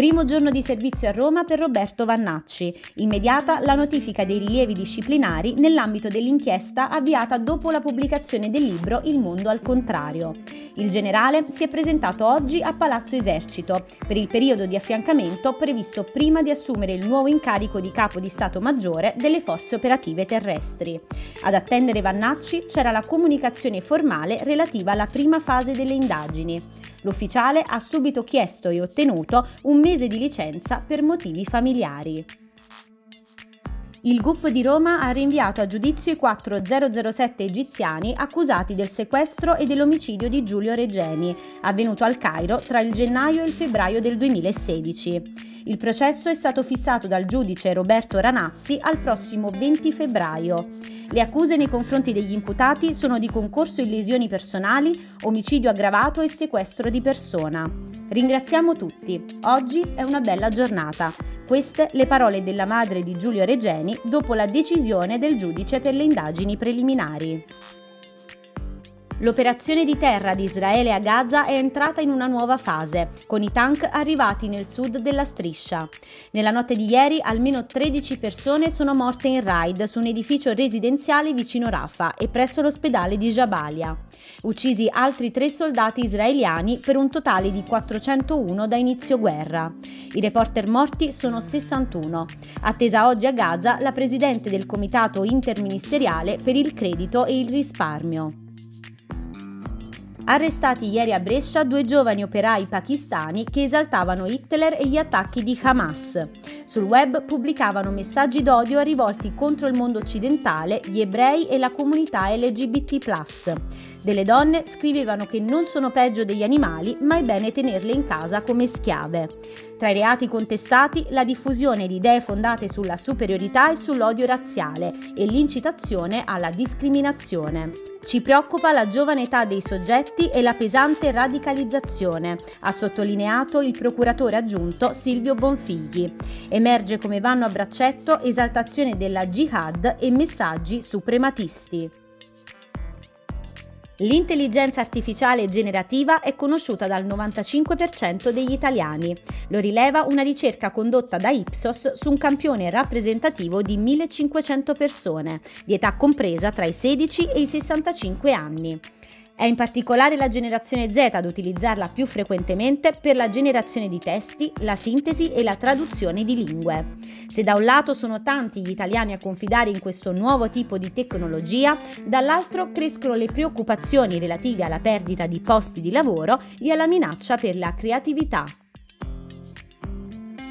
Primo giorno di servizio a Roma per Roberto Vannacci. Immediata la notifica dei rilievi disciplinari nell'ambito dell'inchiesta avviata dopo la pubblicazione del libro Il mondo al contrario. Il generale si è presentato oggi a Palazzo Esercito per il periodo di affiancamento previsto prima di assumere il nuovo incarico di capo di Stato Maggiore delle forze operative terrestri. Ad attendere Vannacci c'era la comunicazione formale relativa alla prima fase delle indagini. L'ufficiale ha subito chiesto e ottenuto un mese di licenza per motivi familiari. Il GUP di Roma ha rinviato a giudizio i quattro 007 egiziani accusati del sequestro e dell'omicidio di Giulio Regeni, avvenuto al Cairo tra il gennaio e il febbraio del 2016. Il processo è stato fissato dal giudice Roberto Ranazzi al prossimo 20 febbraio. Le accuse nei confronti degli imputati sono di concorso in lesioni personali, omicidio aggravato e sequestro di persona. Ringraziamo tutti. Oggi è una bella giornata. Queste le parole della madre di Giulio Regeni dopo la decisione del giudice per le indagini preliminari. L'operazione di terra di Israele a Gaza è entrata in una nuova fase, con i tank arrivati nel sud della striscia. Nella notte di ieri almeno 13 persone sono morte in raid su un edificio residenziale vicino Rafah e presso l'ospedale di Jabalia. Uccisi altri tre soldati israeliani per un totale di 401 da inizio guerra. I reporter morti sono 61. Attesa oggi a Gaza la presidente del Comitato interministeriale per il credito e il risparmio. Arrestati ieri a Brescia due giovani operai pakistani che esaltavano Hitler e gli attacchi di Hamas. Sul web pubblicavano messaggi d'odio rivolti contro il mondo occidentale, gli ebrei e la comunità LGBT. Delle donne scrivevano che non sono peggio degli animali, ma è bene tenerle in casa come schiave. Tra i reati contestati la diffusione di idee fondate sulla superiorità e sull'odio razziale e l'incitazione alla discriminazione. Ci preoccupa la giovane età dei soggetti e la pesante radicalizzazione, ha sottolineato il procuratore aggiunto Silvio Bonfigli. Emerge come vanno a braccetto esaltazione della jihad e messaggi suprematisti. L'intelligenza artificiale generativa è conosciuta dal 95% degli italiani. Lo rileva una ricerca condotta da Ipsos su un campione rappresentativo di 1500 persone, di età compresa tra i 16 e i 65 anni. È in particolare la generazione Z ad utilizzarla più frequentemente per la generazione di testi, la sintesi e la traduzione di lingue. Se da un lato sono tanti gli italiani a confidare in questo nuovo tipo di tecnologia, dall'altro crescono le preoccupazioni relative alla perdita di posti di lavoro e alla minaccia per la creatività.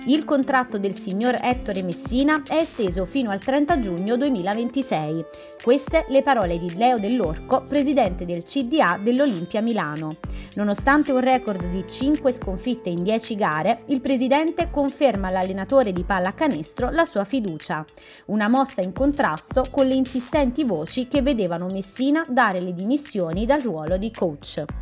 Il contratto del signor Ettore Messina è esteso fino al 30 giugno 2026. Queste le parole di Leo Dell'Orco, presidente del CDA dell'Olimpia Milano. Nonostante un record di 5 sconfitte in 10 gare, il presidente conferma all'allenatore di pallacanestro la sua fiducia. Una mossa in contrasto con le insistenti voci che vedevano Messina dare le dimissioni dal ruolo di coach.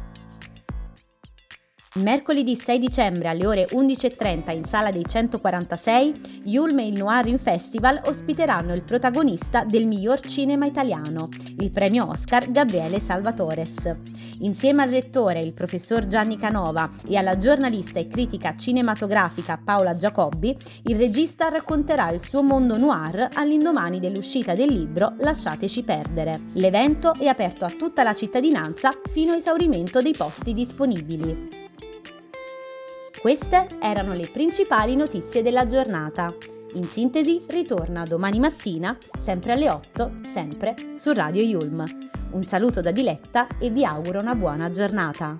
Mercoledì 6 dicembre alle ore 11.30 in Sala dei 146, Yulm e il Noirin Festival ospiteranno il protagonista del miglior cinema italiano, il premio Oscar Gabriele Salvatores. Insieme al rettore, il professor Gianni Canova, e alla giornalista e critica cinematografica Paola Giacobbi, il regista racconterà il suo mondo noir all'indomani dell'uscita del libro Lasciateci perdere. L'evento è aperto a tutta la cittadinanza fino a esaurimento dei posti disponibili. Queste erano le principali notizie della giornata. In sintesi, ritorna domani mattina, sempre alle 8, sempre su Radio Yulm. Un saluto da Diletta e vi auguro una buona giornata.